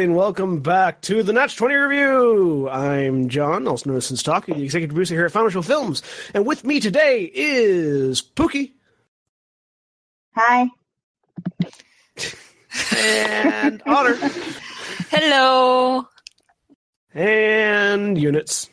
Hello, everybody, and welcome back to the Natch 20 Review. I'm John, also known as Stock, the executive producer here at Foundation Films. And with me today is Pooky. Hi. And Otter. Hello. And Uknits.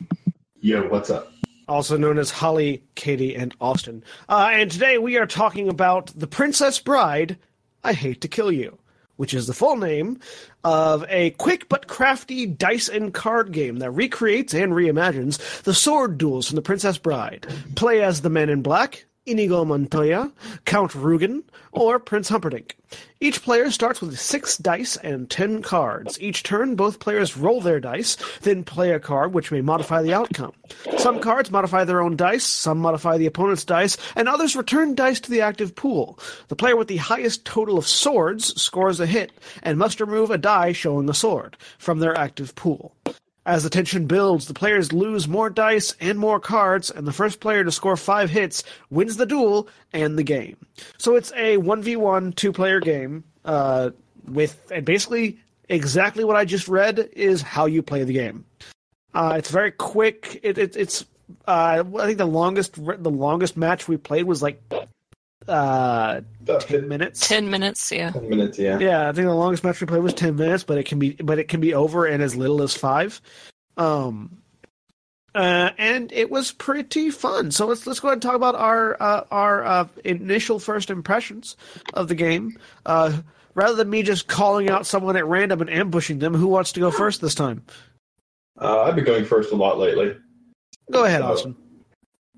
Yo, what's up? Also known as Holly, Katie, and Austin. Uh, and today we are talking about The Princess Bride, I Hate to Kill You which is the full name of a quick but crafty dice and card game that recreates and reimagines the sword duels from The Princess Bride. Play as the Men in Black, Inigo Montoya, Count Rugen, or Prince Humperdinck. Each player starts with six dice and ten cards. Each turn, both players roll their dice, then play a card which may modify the outcome. Some cards modify their own dice, some modify the opponent's dice, and others return dice to the active pool. The player with the highest total of swords scores a hit and must remove a die showing a sword from their active pool. As the tension builds, the players lose more dice and more cards, and the first player to score five hits wins the duel and the game. So it's a 1v1 two player game uh, with, and basically exactly what I just read is how you play the game. Uh, it's very quick. It, it, it's uh, I think the longest the longest match we played was like uh, About ten minutes. Ten minutes, yeah. 10 minutes, yeah. Yeah, I think the longest match we played was ten minutes, but it can be but it can be over in as little as five. Um, uh, and it was pretty fun. So let's let's go ahead and talk about our uh, our uh, initial first impressions of the game. Uh, rather than me just calling out someone at random and ambushing them, who wants to go first this time? Uh, I've been going first a lot lately. Go ahead, So, Austin.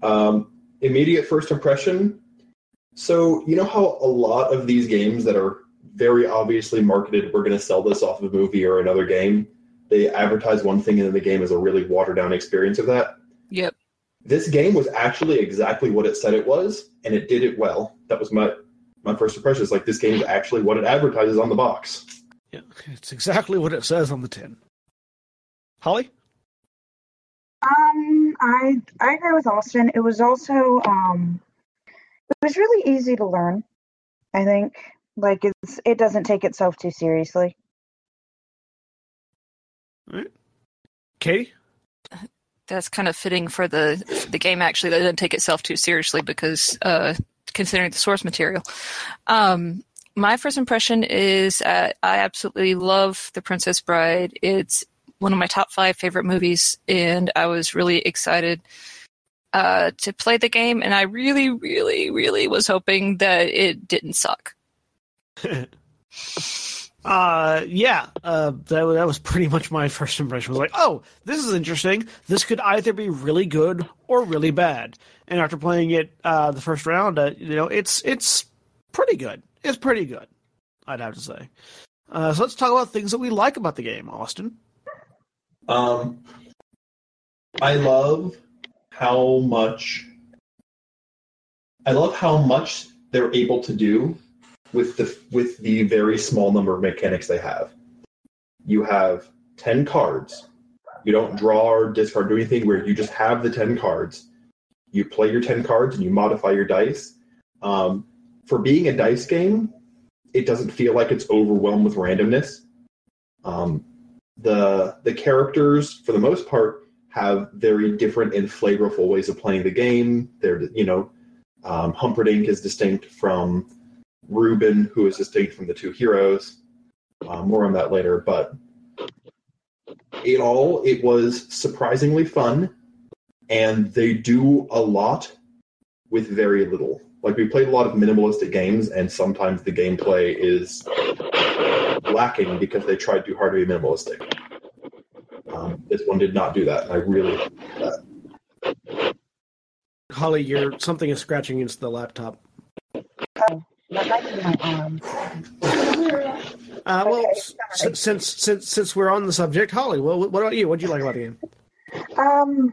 Um, immediate first impression. So, you know how a lot of these games that are very obviously marketed, we're going to sell this off of a movie or another game, they advertise one thing and then the game is a really watered down experience of that. Yep. This game was actually exactly what it said it was, and it did it well. That was my my first impression. It's like this game is actually what it advertises on the box. Yeah, it's exactly what it says on the tin. Holly. Um, I I agree with Austin. It was also um, it was really easy to learn. I think like it's it doesn't take itself too seriously. Katie. That's kind of fitting for the the game. Actually, that doesn't take itself too seriously because uh, considering the source material. Um, my first impression is uh, I absolutely love The Princess Bride. It's one of my top five favorite movies, and I was really excited uh, to play the game. And I really, really, really was hoping that it didn't suck. Uh, yeah, uh, that, that was pretty much my first impression. Was like, oh, this is interesting. This could either be really good or really bad. And after playing it uh, the first round, uh, you know, it's it's pretty good. It's pretty good. I'd have to say. Uh, so let's talk about things that we like about the game, Austin. Um, I love how much I love how much they're able to do with the with the very small number of mechanics they have. You have ten cards. You don't draw or discard or do anything where you just have the ten cards. You play your ten cards and you modify your dice. Um, for being a dice game, it doesn't feel like it's overwhelmed with randomness. Um, the the characters, for the most part, have very different and flavorful ways of playing the game. They're you know, um, Humperdinck is distinct from Reuben, who is distinct from the two heroes. Uh, more on that later, but it all it was surprisingly fun, and they do a lot with very little. Like we played a lot of minimalistic games, and sometimes the gameplay is lacking because they tried too hard to be minimalistic. Um, this one did not do that, and I really that. Holly, you're something is scratching against the laptop. That might be my arm. Uh, well, Okay, s- since since since we're on the subject, Holly, well, what about you? What do you like about the game? Um,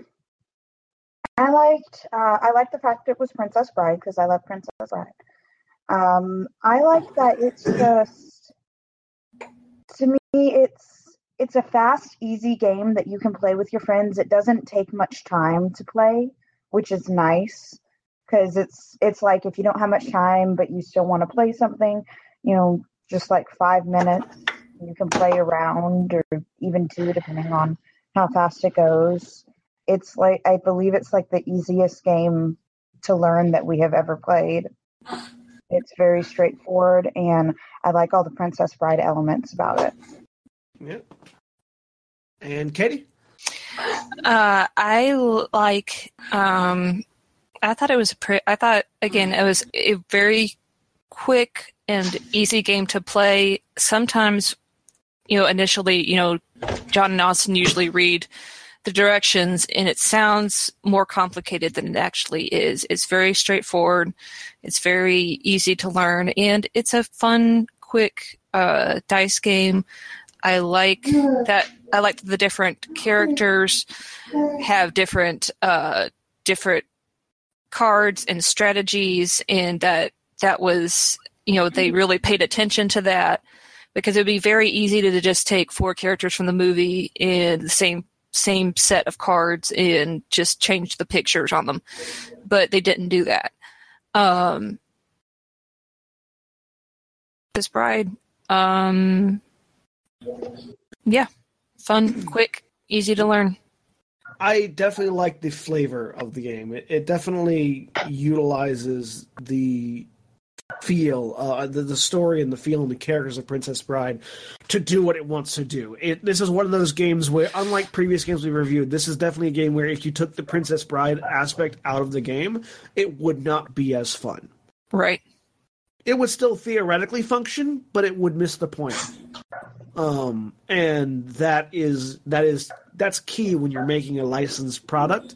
I liked uh, I liked the fact it was Princess Bride because I love Princess Bride. Um, I like that it's just to me it's it's a fast, easy game that you can play with your friends. It doesn't take much time to play, which is nice because it's it's like if you don't have much time but you still want to play something, you know, just like five minutes you can play around or even two, depending on how fast it goes. It's like I believe it's like the easiest game to learn that we have ever played. It's very straightforward, and I like all the Princess Bride elements about it. Yeah. And Katie? Uh, I like. Um, I thought it was. Pre- I thought again it was a very quick and easy game to play. Sometimes, you know, initially, you know, John and Austin usually read the directions, and it sounds more complicated than it actually is. It's very straightforward. It's very easy to learn, and it's a fun, quick uh, dice game. I like that. I like the different characters have different uh, different cards and strategies, and that that was you know they really paid attention to that because it would be very easy to just take four characters from the movie in the same same set of cards and just change the pictures on them, but they didn't do that. Um, this bride, um, yeah, fun, quick, easy to learn. I definitely like the flavor of the game. It, it definitely utilizes the feel, uh, the, the story and the feel and the characters of Princess Bride to do what it wants to do. It, this is one of those games where, unlike previous games we reviewed, this is definitely a game where if you took the Princess Bride aspect out of the game, it would not be as fun. Right. It would still theoretically function, but it would miss the point. Um, and that is that is that's key when you're making a licensed product.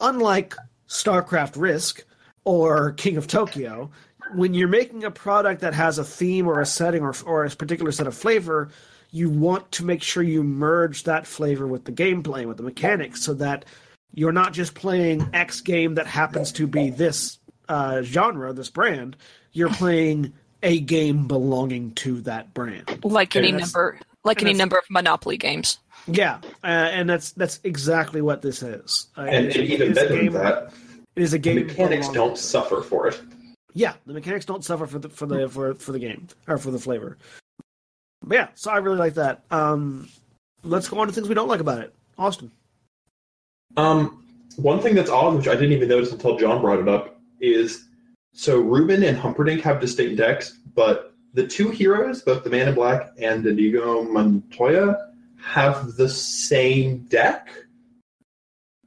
Unlike StarCraft Risk or King of Tokyo, when you're making a product that has a theme or a setting or, or a particular set of flavor, you want to make sure you merge that flavor with the gameplay, with the mechanics, so that you're not just playing X game that happens to be this uh, genre, this brand. You're playing a game belonging to that brand. Like And any that's- number, like any number of Monopoly games. Yeah, uh, and that's that's exactly what this is. Uh, And, it- and even is a better than game- that, it is a the game. mechanics don't suffer for it. Yeah, the mechanics don't suffer for the for the for for the game or for the flavor. But yeah, so I really like that. Um, let's go on to things we don't like about it. Austin. Um, one thing that's odd, which I didn't even notice until John brought it up, is so Ruben and Humperdinck have distinct decks, but the two heroes, both the Man in Black and Inigo Montoya, have the same deck.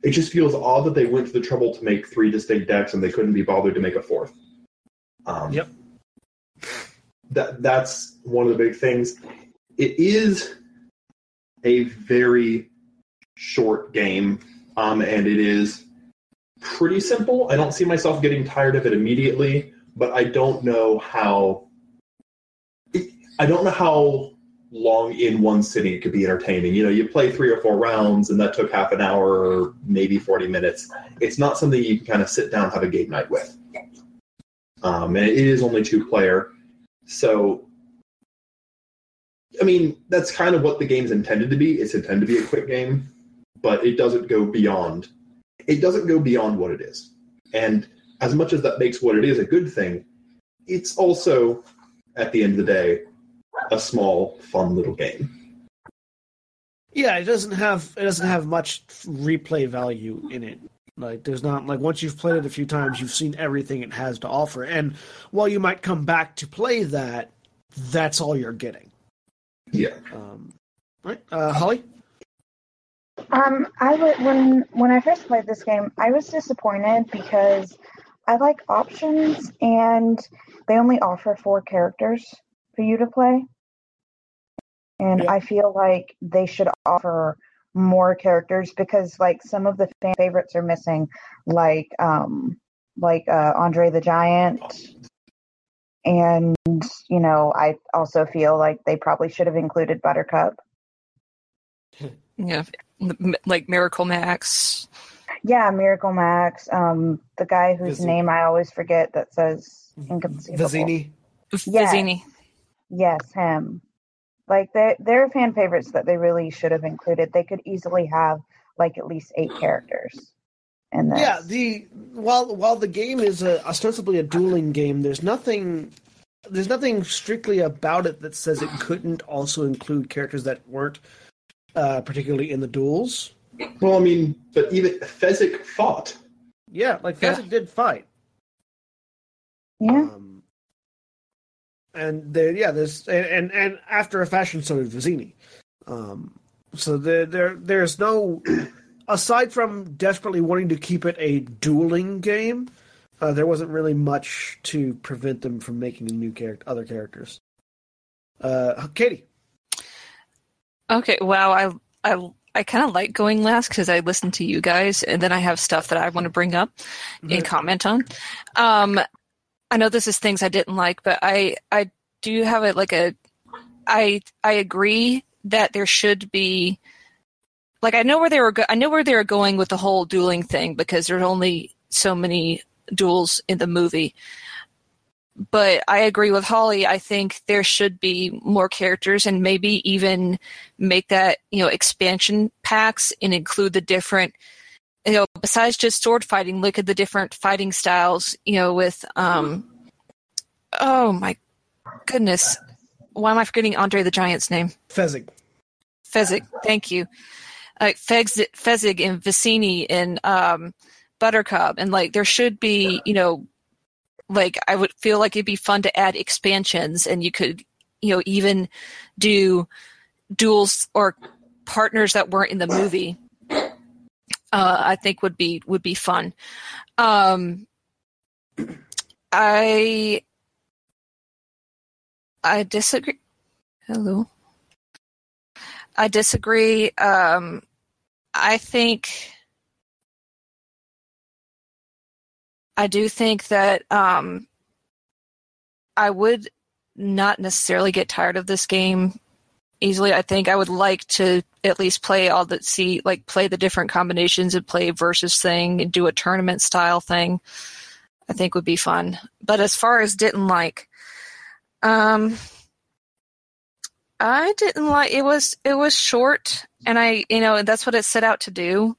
It just feels odd that they went to the trouble to make three distinct decks and they couldn't be bothered to make a fourth. Um, Yep. That that's one of the big things. It is a very short game, um, and it is pretty simple. I don't see myself getting tired of it immediately, but I don't know how. I don't know how long in one sitting it could be entertaining. You know, you play three or four rounds, and that took half an hour, or maybe forty minutes. It's not something you can kind of sit down have a game night with. Um, and it is only two player, so I mean, that's kind of what the game's intended to be. It's intended to be a quick game, but it doesn't go beyond. It doesn't go beyond what it is. And as much as that makes what it is a good thing, it's also, at the end of the day, a small, fun little game. Yeah, it doesn't have it doesn't have much replay value in it. Like there's not like once you've played it a few times, you've seen everything it has to offer. And while you might come back to play that, that's all you're getting. Yeah. Um, right, uh, Holly. Um, I would when when I first played this game, I was disappointed because I like options and they only offer four characters for you to play. And Yeah. I feel like they should offer more characters because like some of the fan favorites are missing, like um like uh Andre the Giant. And you know, I also feel like they probably should have included Buttercup. Yeah, m- like Miracle Max. Yeah, Miracle Max. Um, the guy whose Vizzini. name I always forget that says inconceivable. Vizzini. Yeah. Vizzini. Yes, him. Like they're they're fan favorites that they really should have included. They could easily have like at least eight characters And. Yeah, the while while the game is a, ostensibly a dueling game, there's nothing there's nothing strictly about it that says it couldn't also include characters that weren't uh, particularly in the duels. Well, I mean, but even Fezzik fought. Yeah, like Yeah. Fezzik did fight. Yeah. Um, and there, yeah, there's and, and and after a fashion, so did Vizzini. Um, so there, there, there's no aside from desperately wanting to keep it a dueling game. Uh, there wasn't really much to prevent them from making new character, other characters. Uh, Katie, Okay, wow, I I I kind of like going last because I listen to you guys, and then I have stuff that I want to bring up and Mhm. comment on. Um, I know this is things I didn't like, but I I do have it like a I I agree that there should be like I know where they were go- I know where they were going with the whole dueling thing because there's only so many duels in the movie. But I agree with Holly. I think there should be more characters and maybe even make that, you know, expansion packs and include the different you know, besides just sword fighting, look at the different fighting styles, you know, with um oh my goodness. Why am I forgetting Andre the Giant's name? Fezzik. Fezzik, thank you. Like Fez, Fezzik and Vizzini and um, Buttercup, and like there should be, you know, like I would feel like it'd be fun to add expansions, and you could, you know, even do duels or partners that weren't in the movie. Uh, I think would be would be fun. Um, I I disagree. Hello. I disagree. Um, I think I do think that um, I would not necessarily get tired of this game easily. I think I would like to at least play all the see like play the different combinations and play versus thing and do a tournament style thing. I think would be fun. But as far as didn't like, um, I didn't like it was it was short and I you know that's what it set out to do.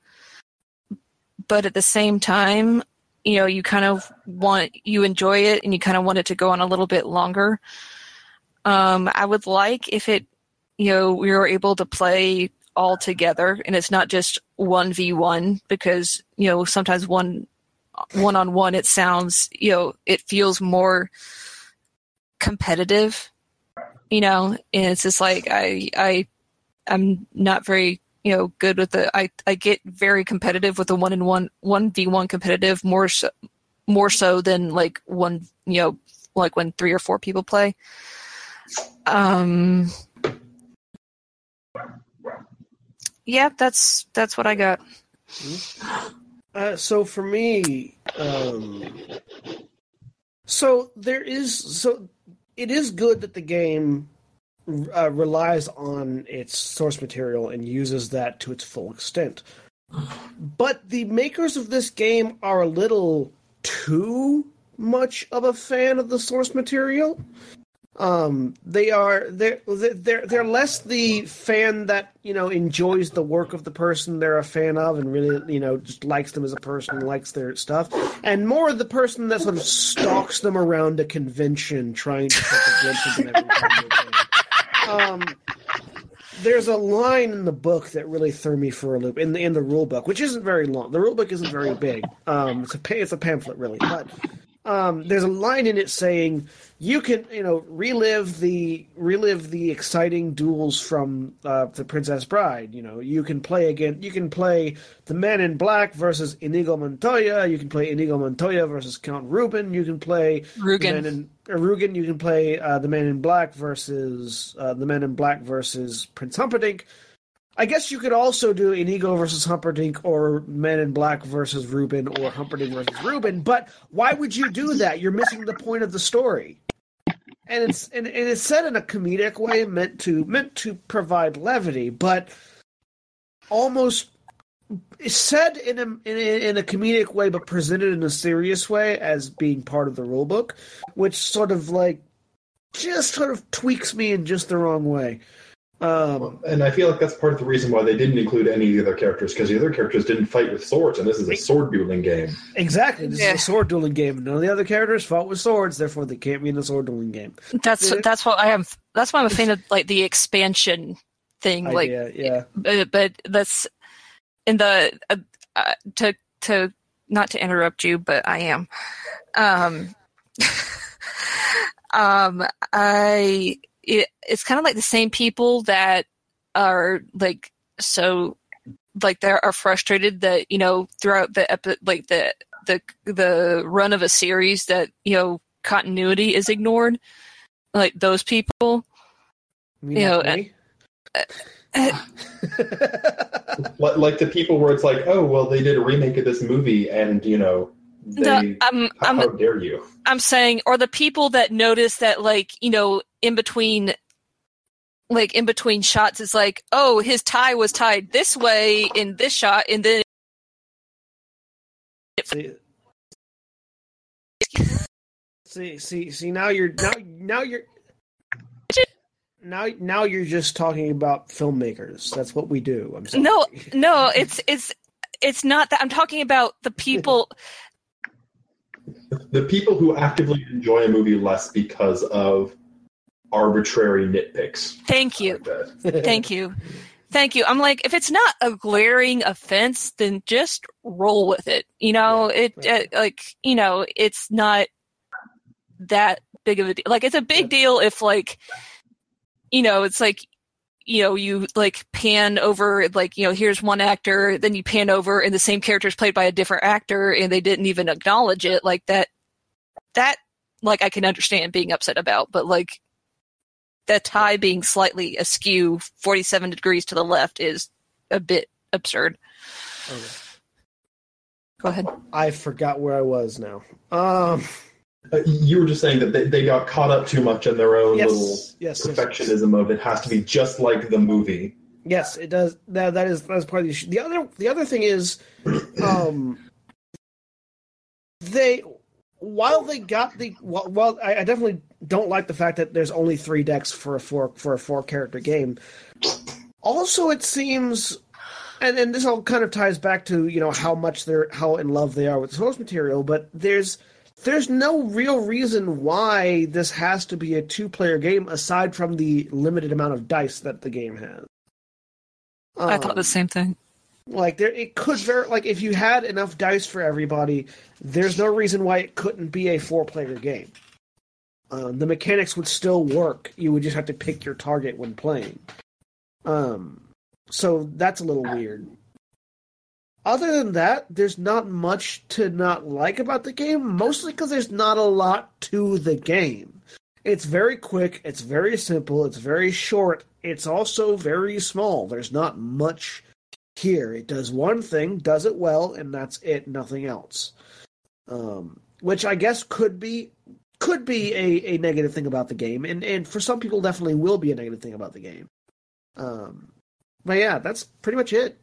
But at the same time, you know, you kind of want you enjoy it and you kind of want it to go on a little bit longer. Um, I would like if it you know we were able to play all together and it's not just 1v1 because you know sometimes one one on one it sounds you know it feels more competitive you know and it's just like i i i'm not very you know good with the i i get very competitive with the one in one one v one competitive more so more so than like one you know like when three or four people play. Um yeah that's that's what i got. Uh, so for me, um, so there is so it is good that the game uh, relies on its source material and uses that to its full extent. But the makers of this game are a little too much of a fan of the source material. Um, they are they're they're they're less the fan that you know enjoys the work of the person they're a fan of and really you know just likes them as a person, likes their stuff, and more the person that sort of stalks them around a convention trying to a glimpse of them Um, there's a line in the book that really threw me for a loop in the in the rule book, which isn't very long. The rule book isn't very big. Um, it's a it's a pamphlet really, but um, there's a line in it saying you can you know relive the relive the exciting duels from uh, the Princess Bride. You know you can play again. You can play the Man in Black versus Inigo Montoya. You can play Inigo Montoya versus Count Ruben. You can play Rugen. in, uh, Rugen. You can play uh, the Man in Black versus uh, the Man in Black versus Prince Humperdinck. I guess you could also do Inigo versus Humperdinck or Men in Black versus Ruben or Humperdinck versus Ruben, but why would you do that? You're missing the point of the story. And it's and, and it's said in a comedic way meant to meant to provide levity, but almost said in a in a, in a comedic way but presented in a serious way as being part of the rule book, which sort of like just sort of tweaks me in just the wrong way. Um, And I feel like that's part of the reason why they didn't include any of the other characters because the other characters didn't fight with swords, and this is a sword dueling game. exactly. This Yeah. is a sword dueling game. None of the other characters fought with swords, therefore they can't be in a sword dueling game. That's Yeah. that's what I am. That's why I'm a fan of like the expansion thing. Like, Idea, yeah. but, but that's in the uh, uh, to to not to interrupt you, but I am. Um, um, I it, it's kind of like the same people that are like so like they are frustrated that you know throughout the epi- like the the the run of a series that you know continuity is ignored like those people You mean You know, like me? Uh, uh, like, like the people where it's like, oh, well, they did a remake of this movie, and you know, they, the, I'm um, how, I'm how dare you? I'm saying, or the people that notice that, like, you know, in between, like, in between shots, it's like, oh, his tie was tied this way in this shot, and then see, see, see, see. Now you're now now you're now now you're just talking about filmmakers. That's what we do. I'm sorry. no, no, it's it's it's not that. I'm talking about the people. The people who actively enjoy a movie less because of arbitrary nitpicks. Thank you, Like thank you, thank you. I'm like, if it's not a glaring offense, then just roll with it. You know, it uh, like you know, it's not that big of a deal. Like, it's a big deal if like you know, it's like, you know, you like pan over, like, you know, here's one actor, then you pan over and the same character is played by a different actor and they didn't even acknowledge it. Like that, that, like, I can understand being upset about, but like, the tie being slightly askew 47 degrees to the left is a bit absurd. Okay. Go ahead. I forgot where I was now. Um, Uh, you were just saying that they, they got caught up too much in their own yes, little yes, yes, yes. perfectionism of it has to be just like the movie. Yes, it does. That that is that's part of the issue. The other the other thing is, um, they while they got the while, while I, I definitely don't like the fact that there's only three decks for a four for a four character game. Also, it seems, and and this all kind of ties back to you know how much they're how in love they are with the source material, but there's there's no real reason why this has to be a two player game aside from the limited amount of dice that the game has. I thought Um, the same thing. like there it could very like if you had enough dice for everybody there's no reason why it couldn't be a four player game um, the mechanics would still work you would just have to pick your target when playing um so that's a little weird other than that there's not much to not like about the game mostly because there's not a lot to the game it's very quick it's very simple it's very short it's also very small there's not much here. It does one thing, does it well, and that's it, nothing else. Um, which I guess could be could be a, a negative thing about the game, and, and for some people definitely will be a negative thing about the game. Um, but yeah, that's pretty much it.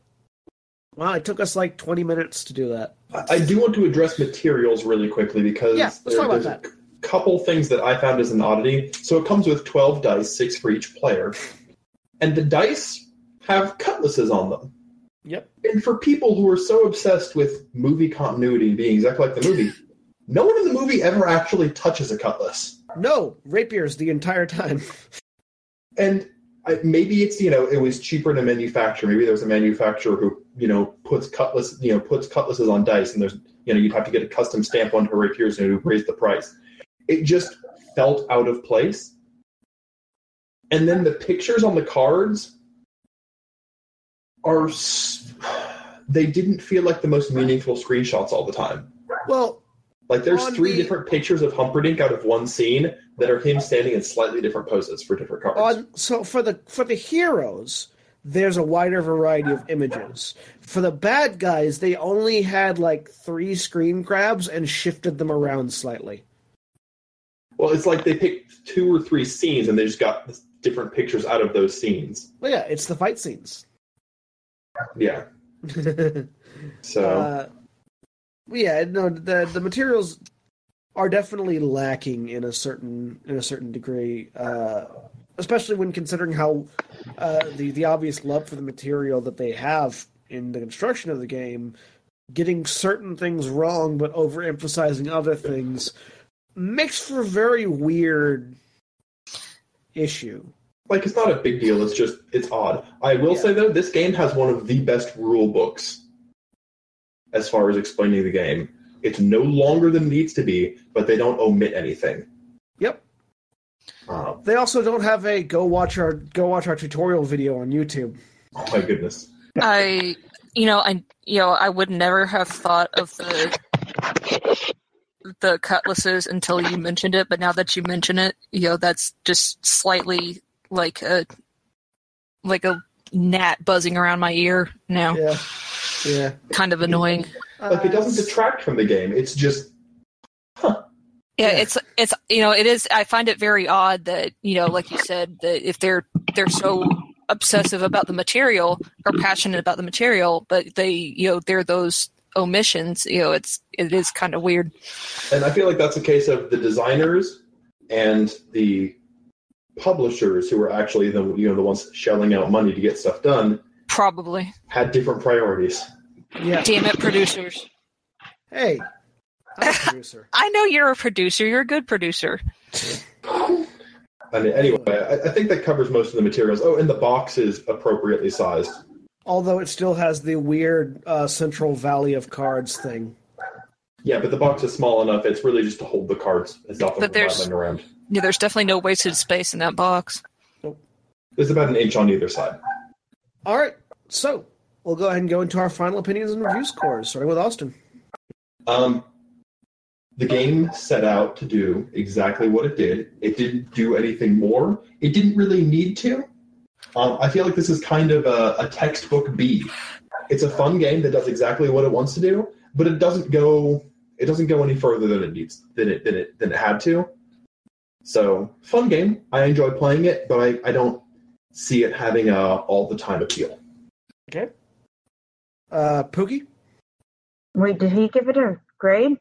Wow, it took us like twenty minutes to do that. I I do want to address materials really quickly because Yeah, let's talk about there's a couple things that I found as an oddity. So it comes with 12 dice, six for each player, and the dice have cutlasses on them. Yep. And for people who are so obsessed with movie continuity being exactly like the movie, no one in the movie ever actually touches a cutlass. No rapiers the entire time. And maybe it's you know it was cheaper to manufacture. Maybe there's a manufacturer who you know puts cutlass you know puts cutlasses on dice, and there's you know you'd have to get a custom stamp on her rapiers and it would raise the price. It just felt out of place. And then the pictures on the cards are they didn't feel like the most meaningful screenshots all the time. well, Like there's On three the- different pictures of Humperdinck out of one scene that are him standing in slightly different poses for different cards. on so for the for the heroes there's a wider variety of images for the bad guys they only had like three screen grabs and shifted them around slightly Well, it's like they picked two or three scenes and they just got different pictures out of those scenes. well yeah it's the fight scenes Yeah. So uh, yeah no the the materials are definitely lacking in a certain in a certain degree uh especially when considering how uh, the the obvious love for the material that they have in the construction of the game, getting certain things wrong but overemphasizing other things makes for a very weird issue. Like it's not a big deal. It's just it's odd. I will Yeah. say though, this game has one of the best rule books as far as explaining the game. It's no longer than it needs to be, but they don't omit anything. Yep. Um, They also don't have a go watch our go watch our tutorial video on YouTube. oh my goodness. I, you know, I, you know, I would never have thought of the the cutlasses until you mentioned it. But now that you mention it, you know, that's just slightly like a like a gnat buzzing around my ear now. Yeah. Yeah. Kind of annoying. Like it doesn't detract from the game. It's just Yeah, Yeah. it's it's you know it is. I find it very odd that you know, like you said, that if they're they're so obsessive about the material or passionate about the material, but they you know they're those omissions. You know, it's it is kind of weird. and I feel like that's a case of the designers and the publishers who are actually the you know the ones shelling out money to get stuff done Probably. had different priorities. Yeah. Damn it, producers! Hey. I'm producer. I know you're a producer. You're a good producer. I mean, anyway, I, I think that covers most of the materials. Oh, and the box is appropriately sized. Although it still has the weird uh, Central Valley of Cards thing. Yeah, but the box is small enough. It's really just to hold the cards and stuff But and there's- rattling around. Yeah, there's definitely no wasted space in that box. There's about an inch on either side. All right. So we'll go ahead and go into our final opinions and review scores, starting with Austin. Um, the game set out to do exactly what it did. It didn't do anything more. It didn't really need to. Um, I feel like this is kind of a, a textbook B. It's a fun game that does exactly what it wants to do, but it doesn't go. It doesn't go any further than it needs than it than it than it had to. So fun game. I enjoy playing it, but I, I don't see it having a all the time appeal. Okay. Uh, Pooky? Wait, did he give it a grade?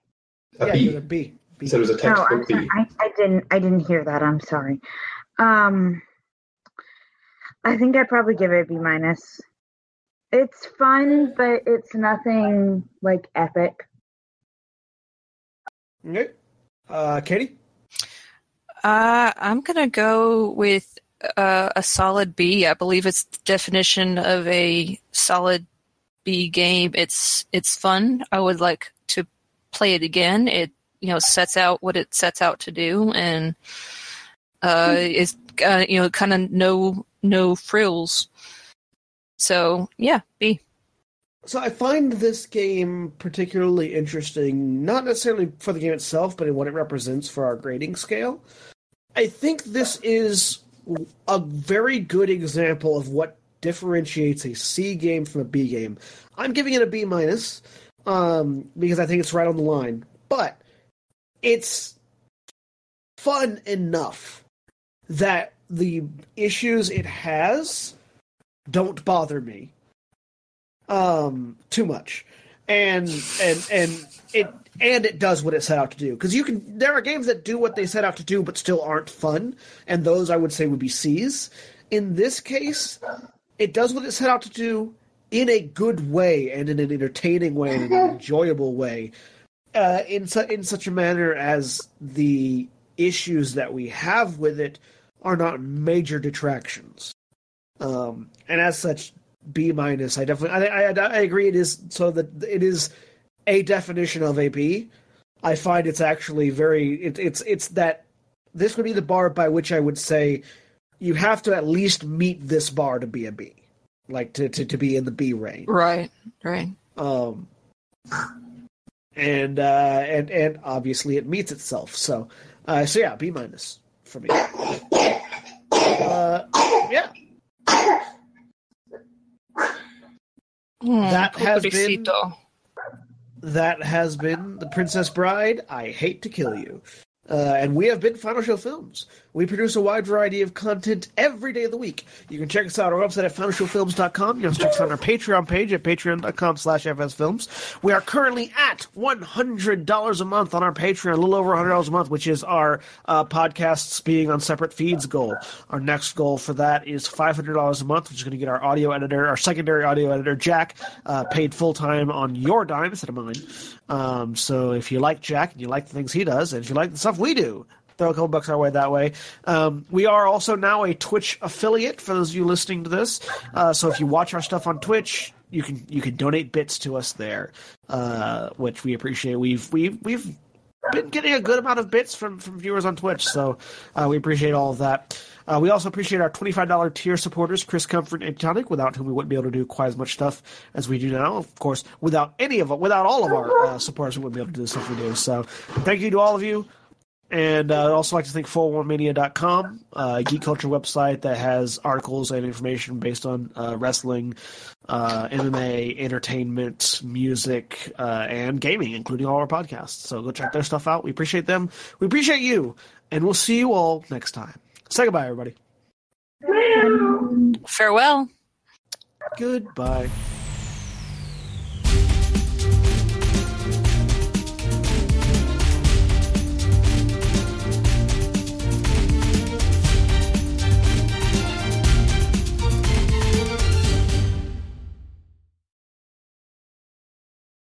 A yeah, B. give it a B. He said it was a No, I'm textbook sorry. B. I, I didn't. I didn't hear that. I'm sorry. Um, I think I'd probably give it a B minus. It's fun, but it's nothing like epic. Okay. Uh, Katie? Uh, I'm gonna go with uh, a solid B. I believe it's the definition of a solid B game. It's it's fun. I would like to play it again. It you know sets out what it sets out to do, and uh, is uh, you know kind of no no frills. So yeah, B. So I find this game particularly interesting, not necessarily for the game itself, but in what it represents for our grading scale. I think this is a very good example of what differentiates a C game from a B game. I'm giving it a B minus um, because I think it's right on the line, but it's fun enough that the issues it has don't bother me um too much. And and and it and it does what it set out to do. Because you can there are games that do what they set out to do but still aren't fun. And those i would say would be c's. In this case it does what it set out to do in a good way and in an entertaining way and an enjoyable way. Uh, in, su- in such a manner as the issues that we have with it are not major detractions. Um, and as such B minus. I definitely, I, I, I agree. It is so that it is a definition of a B. I find it's actually very. It, it's it's that this would be the bar by which I would say you have to at least meet this bar to be a B, like to to, to be in the B range. Right, right. Um, and uh, and and obviously it meets itself. So uh, so yeah, B minus for me. Uh, yeah. Hmm, That has been- that has been The Princess Bride. I hate to kill you. Uh, and we have been Final Show Films, We produce a wide variety of content every day of the week. You can check us out on our website at foundershowfilms.com. You can check us out on our Patreon page at patreon.com slash fsfilms. We are currently at $100 a month on our Patreon, a little over $100 a month, which is our uh, podcasts being on separate feeds goal. Our next goal for that is $500 a month, which is going to get our audio editor, our secondary audio editor, Jack, uh, paid full time on your dime instead of mine. Um, so if you like Jack and you like the things he does, and if you like the stuff we do, throw a couple bucks our way that way. Um, we are also now a Twitch affiliate for those of you listening to this. Uh, so if you watch our stuff on Twitch, you can you can donate bits to us there, uh, which we appreciate. We've we've we've been getting a good amount of bits from from viewers on Twitch, so uh, we appreciate all of that. Uh, we also appreciate our $25 tier supporters, Chris Comfort and Tonic, without whom we wouldn't be able to do quite as much stuff as we do now. Of course, without any of it, without all of our uh, supporters, we wouldn't be able to do the stuff we do. So thank you to all of you. And uh, I'd also like to thank 411mania.com, uh, a geek culture website that has articles and information based on uh, wrestling, uh, MMA, entertainment, music, uh, and gaming, including all our podcasts. So go check their stuff out. We appreciate them. We appreciate you. And we'll see you all next time. Say goodbye, everybody. Farewell. Goodbye.